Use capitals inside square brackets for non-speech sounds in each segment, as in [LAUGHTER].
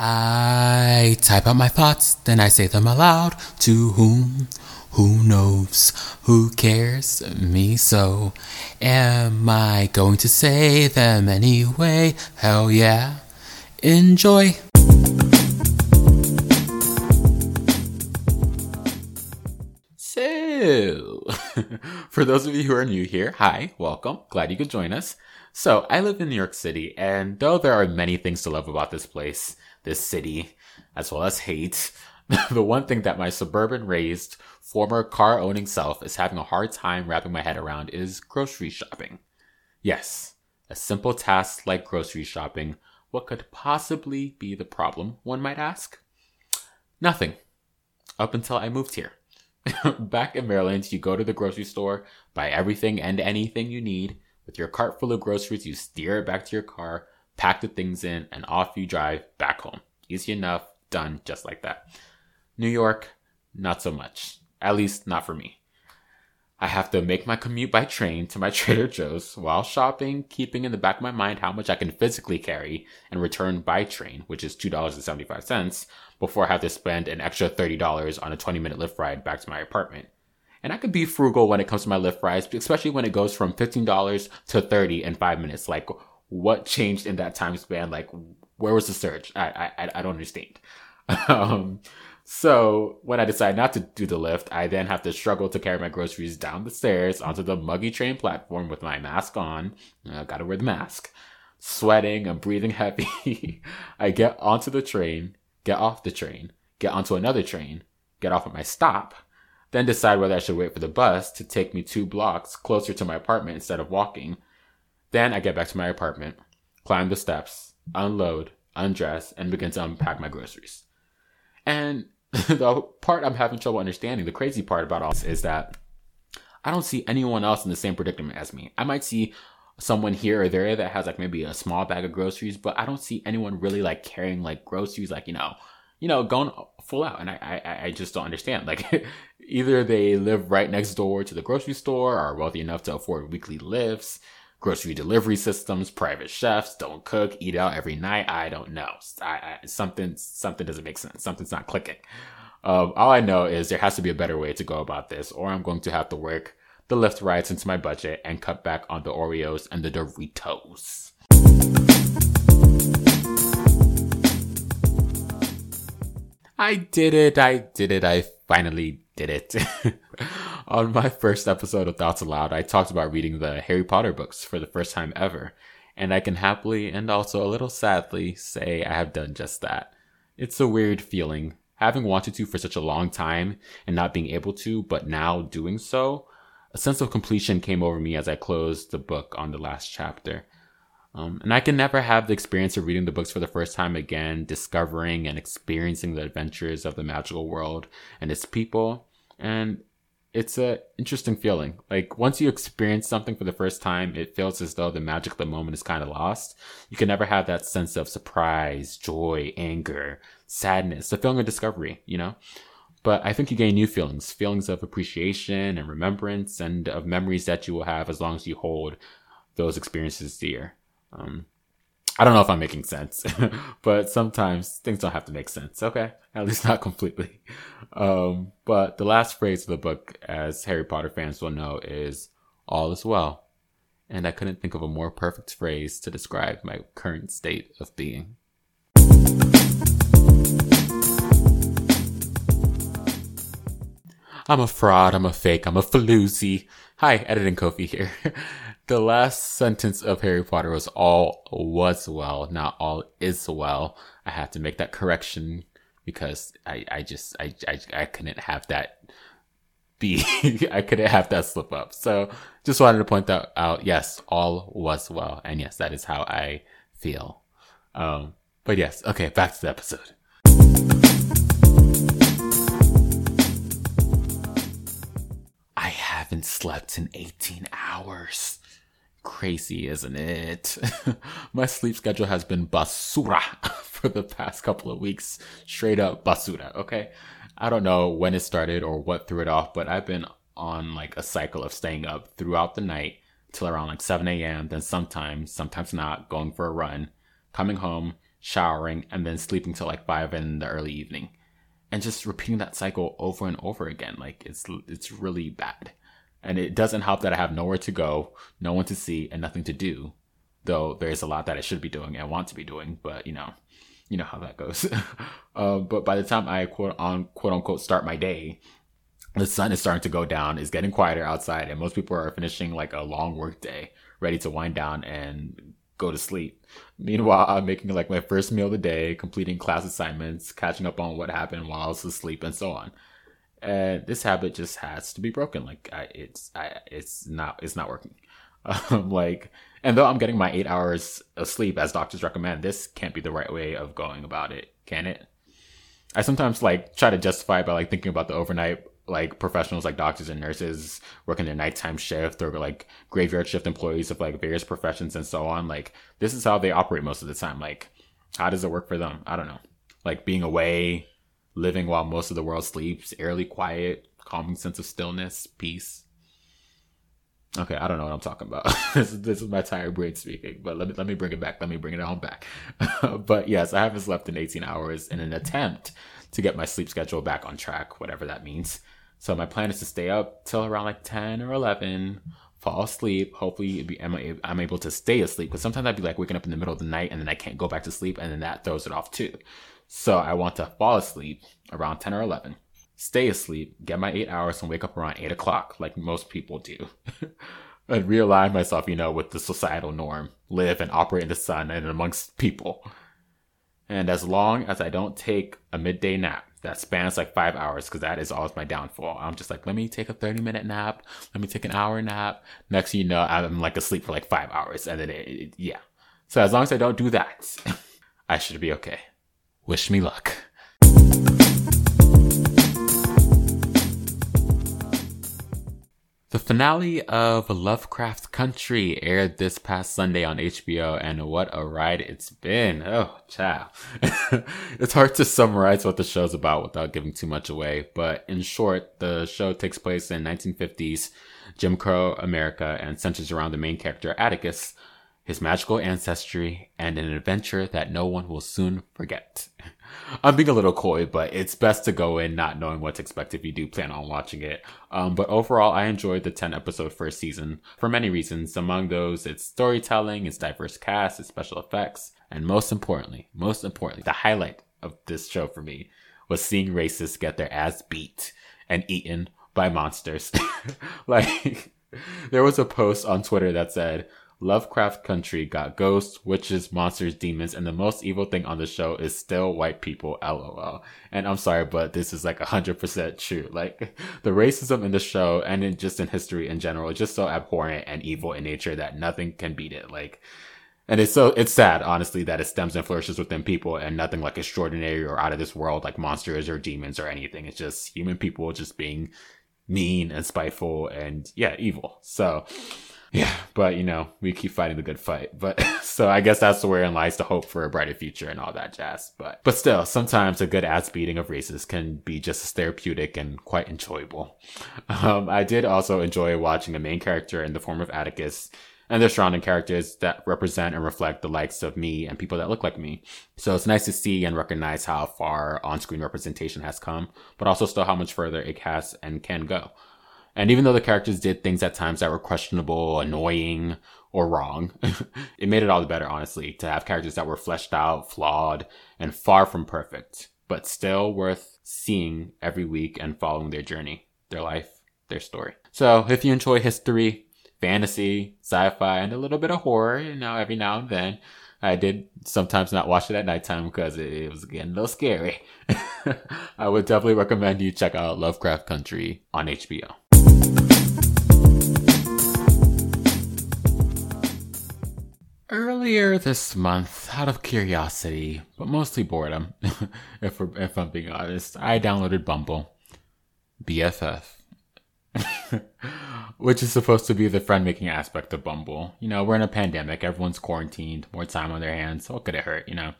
I type out my thoughts, then I say them aloud. To whom? Who knows? Who cares? Me so. Am I going to say them anyway? Hell yeah. Enjoy. So, [LAUGHS] for those of you who are new here, hi, welcome. Glad you could join us. So, I live in New York City, and though there are many things to love about this place, this city, as well as hate, [LAUGHS] the one thing that my suburban raised, former car owning self is having a hard time wrapping my head around is grocery shopping. Yes, a simple task like grocery shopping. What could possibly be the problem, one might ask? Nothing. Up until I moved here. [LAUGHS] Back in Maryland, you go to the grocery store, buy everything and anything you need. With your cart full of groceries, you steer it back to your car, pack the things in, and off you drive back home. Easy enough, done just like that. New York, not so much. At least not for me. I have to make my commute by train to my [LAUGHS] Trader Joe's while shopping, keeping in the back of my mind how much I can physically carry and return by train, which is $2.75, before I have to spend an extra $30 on a 20 minute Lyft ride back to my apartment. And I could be frugal when it comes to my Lyft rides, especially when it goes from $15 to 30 in five minutes. Like, what changed in that time span? Like, where was the surge? I, I, I don't understand. [LAUGHS] um, so when I decide not to do the Lyft, I then have to struggle to carry my groceries down the stairs onto the muggy train platform with my mask on. I gotta wear the mask. Sweating and breathing heavy. [LAUGHS] I get onto the train, get off the train, get onto another train, get off at my stop, then decide whether I should wait for the bus to take me two blocks closer to my apartment instead of walking. Then I get back to my apartment, climb the steps, unload, undress, and begin to unpack my groceries. And [LAUGHS] the part I'm having trouble understanding, the crazy part about all this is that I don't see anyone else in the same predicament as me. I might see someone here or there that has like maybe a small bag of groceries, but I don't see anyone really like carrying like groceries, like, you know, you know, going full out. And I, I, I just don't understand. Like [LAUGHS] either they live right next door to the grocery store, are wealthy enough to afford weekly Lyfts, grocery delivery systems, private chefs, don't cook, eat out every night. I don't know. I, I, something something doesn't make sense. Something's not clicking. Um, all I know is there has to be a better way to go about this, or I'm going to have to work the Lyft rides into my budget and cut back on the Oreos and the Doritos. I did it. I did it. I finally did it. [LAUGHS] On my first episode of Thoughts Aloud, I talked about reading the Harry Potter books for the first time ever, and I can happily and also a little sadly say I have done just that. It's a weird feeling, having wanted to for such a long time and not being able to, but now doing so. A sense of completion came over me as I closed the book on the last chapter. Um, and I can never have the experience of reading the books for the first time again, discovering and experiencing the adventures of the magical world and its people. And it's a interesting feeling. Like once you experience something for the first time, it feels as though the magic of the moment is kind of lost. You can never have that sense of surprise, joy, anger, sadness, the feeling of discovery, you know? But I think you gain new feelings, feelings of appreciation and remembrance and of memories that you will have as long as you hold those experiences dear. Um, I don't know if I'm making sense, [LAUGHS] but sometimes things don't have to make sense. Okay. At least not completely. Um, but the last phrase of the book, as Harry Potter fans will know, is all is well. And I couldn't think of a more perfect phrase to describe my current state of being. I'm a fraud, I'm a fake, I'm a floozy. Hi, editing Kofi here. [LAUGHS] the last sentence of Harry Potter was all was well, not all is well. I had to make that correction because I, I just I, I I couldn't have that be [LAUGHS] I couldn't have that slip up. So just wanted to point that out. Yes, all was well. And yes, that is how I feel. Um but yes, okay, back to the episode. Haven't slept in 18 hours crazy, isn't it? [LAUGHS] My sleep schedule has been basura [LAUGHS] for the past couple of weeks. Straight up basura, okay? I don't know when it started or what threw it off, but I've been on like a cycle of staying up throughout the night till around like 7 a.m. Then sometimes, sometimes not, going for a run, coming home, showering, and then sleeping till like five in the early evening. And just repeating that cycle over and over again. Like it's it's really bad. And it doesn't help that I have nowhere to go, no one to see, and nothing to do. Though there's a lot that I should be doing and want to be doing, but you know, you know how that goes. [LAUGHS] uh, but by the time I quote on quote unquote start my day, the sun is starting to go down, it's getting quieter outside, and most people are finishing like a long work day, ready to wind down and go to sleep. Meanwhile, I'm making like my first meal of the day, completing class assignments, catching up on what happened while I was asleep, and so on. And this habit just has to be broken. Like I, it's, I, it's not, it's not working. [LAUGHS] Um, like, and though I'm getting my eight hours of sleep as doctors recommend, this can't be the right way of going about it, can it? I sometimes like try to justify by like thinking about the overnight like professionals like doctors and nurses working their nighttime shift or like graveyard shift employees of like various professions and so on. Like this is how they operate most of the time. Like how does it work for them? I don't know. Like being away, living while most of the world sleeps, eerily quiet, calming sense of stillness, peace. Okay, I don't know what I'm talking about. [LAUGHS] this, is, this is my tired brain speaking, but let me let me bring it back. Let me bring it on back. [LAUGHS] but yes, I haven't slept in 18 hours in an attempt to get my sleep schedule back on track, whatever that means. So my plan is to stay up till around like 10 or 11, fall asleep. Hopefully be, I'm, I'm able to stay asleep because sometimes I'd be like waking up in the middle of the night and then I can't go back to sleep and then that throws it off too. So I want to fall asleep around 10 or 11, stay asleep, get my eight hours and wake up around eight o'clock like most people do. [LAUGHS] and realign myself, you know, with the societal norm, live and operate in the sun and amongst people. And as long as I don't take a midday nap, that spans like five hours because that is always my downfall. I'm just like, let me take a 30 minute nap. Let me take an hour nap. Next thing you know, I'm like asleep for like five hours. And then it, it, yeah. So as long as I don't do that, [LAUGHS] I should be okay. Wish me luck. The finale of Lovecraft Country aired this past Sunday on HBO, and what a ride it's been. Oh, ciao. [LAUGHS] it's hard to summarize what the show's about without giving too much away, but in short, the show takes place in 1950s Jim Crow America and centers around the main character Atticus, his magical ancestry, and an adventure that no one will soon forget. [LAUGHS] I'm being a little coy, but it's best to go in not knowing what to expect if you do plan on watching it. Um, but overall, I enjoyed the 10 episode first season for many reasons. Among those, its storytelling, its diverse cast, its special effects, and most importantly, most importantly, the highlight of this show for me was seeing racists get their ass beat and eaten by monsters. [LAUGHS] like, [LAUGHS] there was a post on Twitter that said, Lovecraft Country got ghosts, witches, monsters, demons, and the most evil thing on the show is still white people, lol. And I'm sorry, but this is like 100% true. Like, [LAUGHS] the racism in the show and in just in history in general is just so abhorrent and evil in nature that nothing can beat it. Like, and it's so, it's sad, honestly, that it stems and flourishes within people and nothing like extraordinary or out of this world like monsters or demons or anything. It's just human people just being mean and spiteful and yeah, evil. So, yeah, but you know, we keep fighting the good fight. But [LAUGHS] so I guess that's wherein lies the hope for a brighter future and all that jazz. But but still, sometimes a good ass beating of races can be just as therapeutic and quite enjoyable. Um, I did also enjoy watching a main character in the form of Atticus and their surrounding characters that represent and reflect the likes of me and people that look like me. So it's nice to see and recognize how far on-screen representation has come, but also still how much further it has and can go. And even though the characters did things at times that were questionable, annoying, or wrong, [LAUGHS] it made it all the better, honestly, to have characters that were fleshed out, flawed, and far from perfect, but still worth seeing every week and following their journey, their life, their story. So if you enjoy history, fantasy, sci-fi, and a little bit of horror, you know, every now and then, I did sometimes not watch it at nighttime because it, was getting a little scary. [LAUGHS] I would definitely recommend you check out Lovecraft Country on HBO. Earlier this month, out of curiosity, but mostly boredom, [LAUGHS] if, if I'm being honest, I downloaded Bumble. BFF. [LAUGHS] Which is supposed to be the friend making aspect of Bumble. You know, we're in a pandemic, everyone's quarantined, more time on their hands, what could it hurt, you know?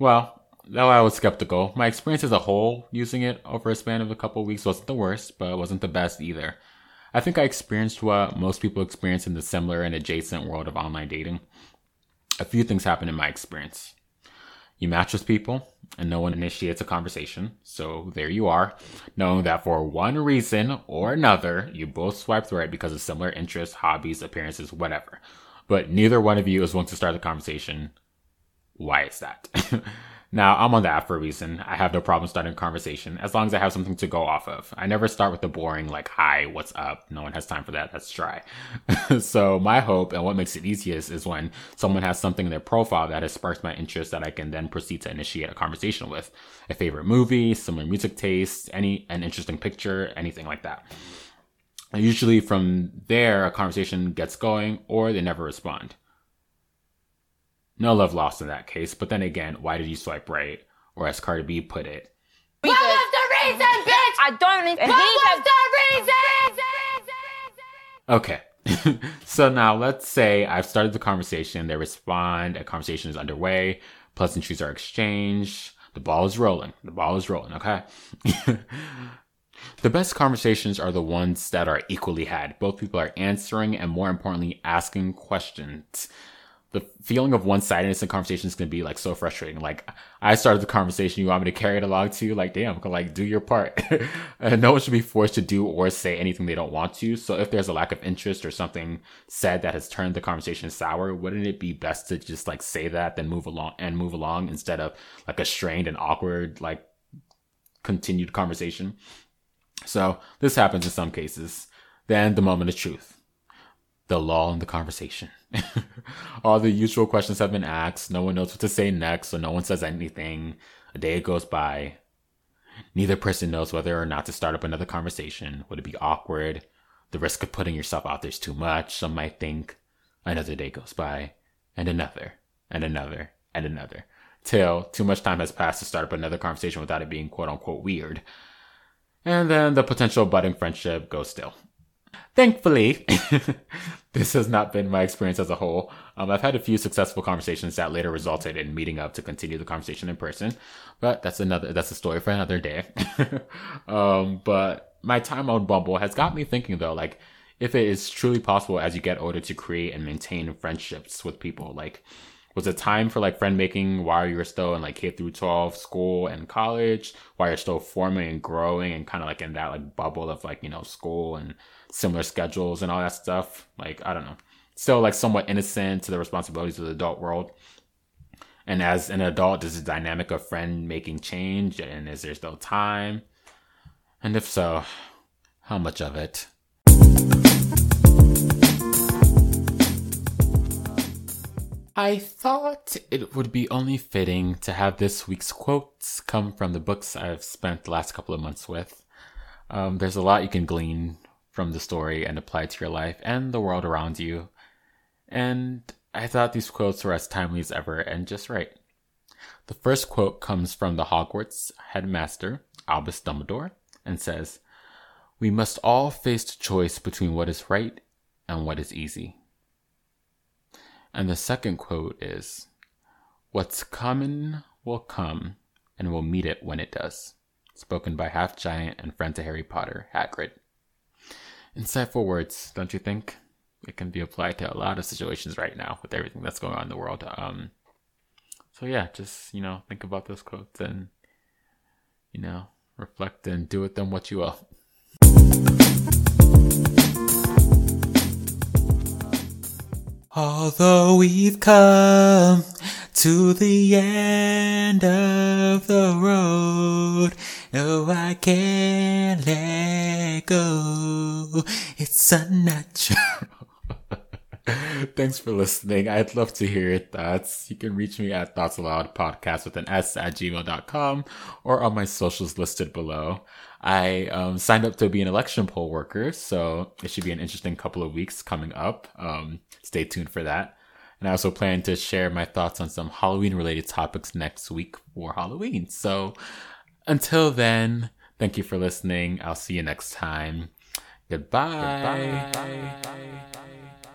Well, though I was skeptical, my experience as a whole using it over a span of a couple of weeks wasn't the worst, but it wasn't the best either. I think I experienced what most people experience in the similar and adjacent world of online dating. A few things happen in my experience. You match with people and no one initiates a conversation. So there you are, knowing that for one reason or another, you both swiped right because of similar interests, hobbies, appearances, whatever. But neither one of you is willing to start the conversation. Why is that? [LAUGHS] Now, I'm on the app for a reason. I have no problem starting a conversation as long as I have something to go off of. I never start with the boring, like, hi, what's up? No one has time for that. That's dry. [LAUGHS] so, my hope and what makes it easiest is when someone has something in their profile that has sparked my interest that I can then proceed to initiate a conversation with. A favorite movie, similar music taste, any, an interesting picture, anything like that. Usually from there, a conversation gets going or they never respond. No love lost in that case, but then again, why did you swipe right? Or as Cardi B put it, What was the reason, bitch? I don't even. What was the reason? Okay. [LAUGHS] so now let's say I've started the conversation, they respond, a conversation is underway, pleasantries are exchanged, the ball is rolling. The ball is rolling, okay? [LAUGHS] the best conversations are the ones that are equally had. Both people are answering and more importantly, asking questions the feeling of one-sidedness in conversation is going to be like so frustrating. Like I started the conversation, you want me to carry it along too? Like, damn, like do your part. [LAUGHS] no one should be forced to do or say anything they don't want to. So if there's a lack of interest or something said that has turned the conversation sour, wouldn't it be best to just like say that, then move along and move along instead of like a strained and awkward, like continued conversation? So this happens in some cases. Then the moment of truth the lull in the conversation. [LAUGHS] All the usual questions have been asked. No one knows what to say next, so no one says anything. A day goes by. Neither person knows whether or not to start up another conversation. Would it be awkward? The risk of putting yourself out there's too much, some might think. Another day goes by, and another, and another, and another. Till too much time has passed to start up another conversation without it being quote unquote weird. And then the potential budding friendship goes still. Thankfully, [LAUGHS] this has not been my experience as a whole. Um, I've had a few successful conversations that later resulted in meeting up to continue the conversation in person, but that's another, that's a story for another day. [LAUGHS] um, but my time on Bumble has got me thinking though, like, if it is truly possible as you get older to create and maintain friendships with people, like, was it time for like friend making while you were still in like K through 12 school and college, while you're still forming and growing and kind of like in that like bubble of like, you know, school and similar schedules and all that stuff. Like, I don't know. Still like somewhat innocent to the responsibilities of the adult world. And as an adult, does the dynamic of friend making change? And is there still time? And if so, how much of it? I thought it would be only fitting to have this week's quotes come from the books I've spent the last couple of months with. Um, there's a lot you can glean from the story and apply to your life and the world around you. And I thought these quotes were as timely as ever and just right. The first quote comes from the Hogwarts headmaster, Albus Dumbledore, and says, We must all face the choice between what is right and what is easy. And the second quote is, What's coming will come, and we'll meet it when it does. Spoken by half giant and friend to Harry Potter, Hagrid. Insightful words, don't you think? It can be applied to a lot of situations right now with everything that's going on in the world. Um, so yeah, just you know, think about those quotes and you know, reflect and do with them what you will. Although we've come to the end of the road, no, I can't let go. It's unnatural. [LAUGHS] Thanks for listening. I'd love to hear your thoughts. You can reach me at Thoughts Aloud Podcast with an S at gmail.com or on my socials listed below. I um, signed up to be an election poll worker, so it should be an interesting couple of weeks coming up. Um, stay tuned for that. And I also plan to share my thoughts on some Halloween related topics next week for Halloween. So until then, thank you for listening. I'll see you next time. Goodbye. Goodbye.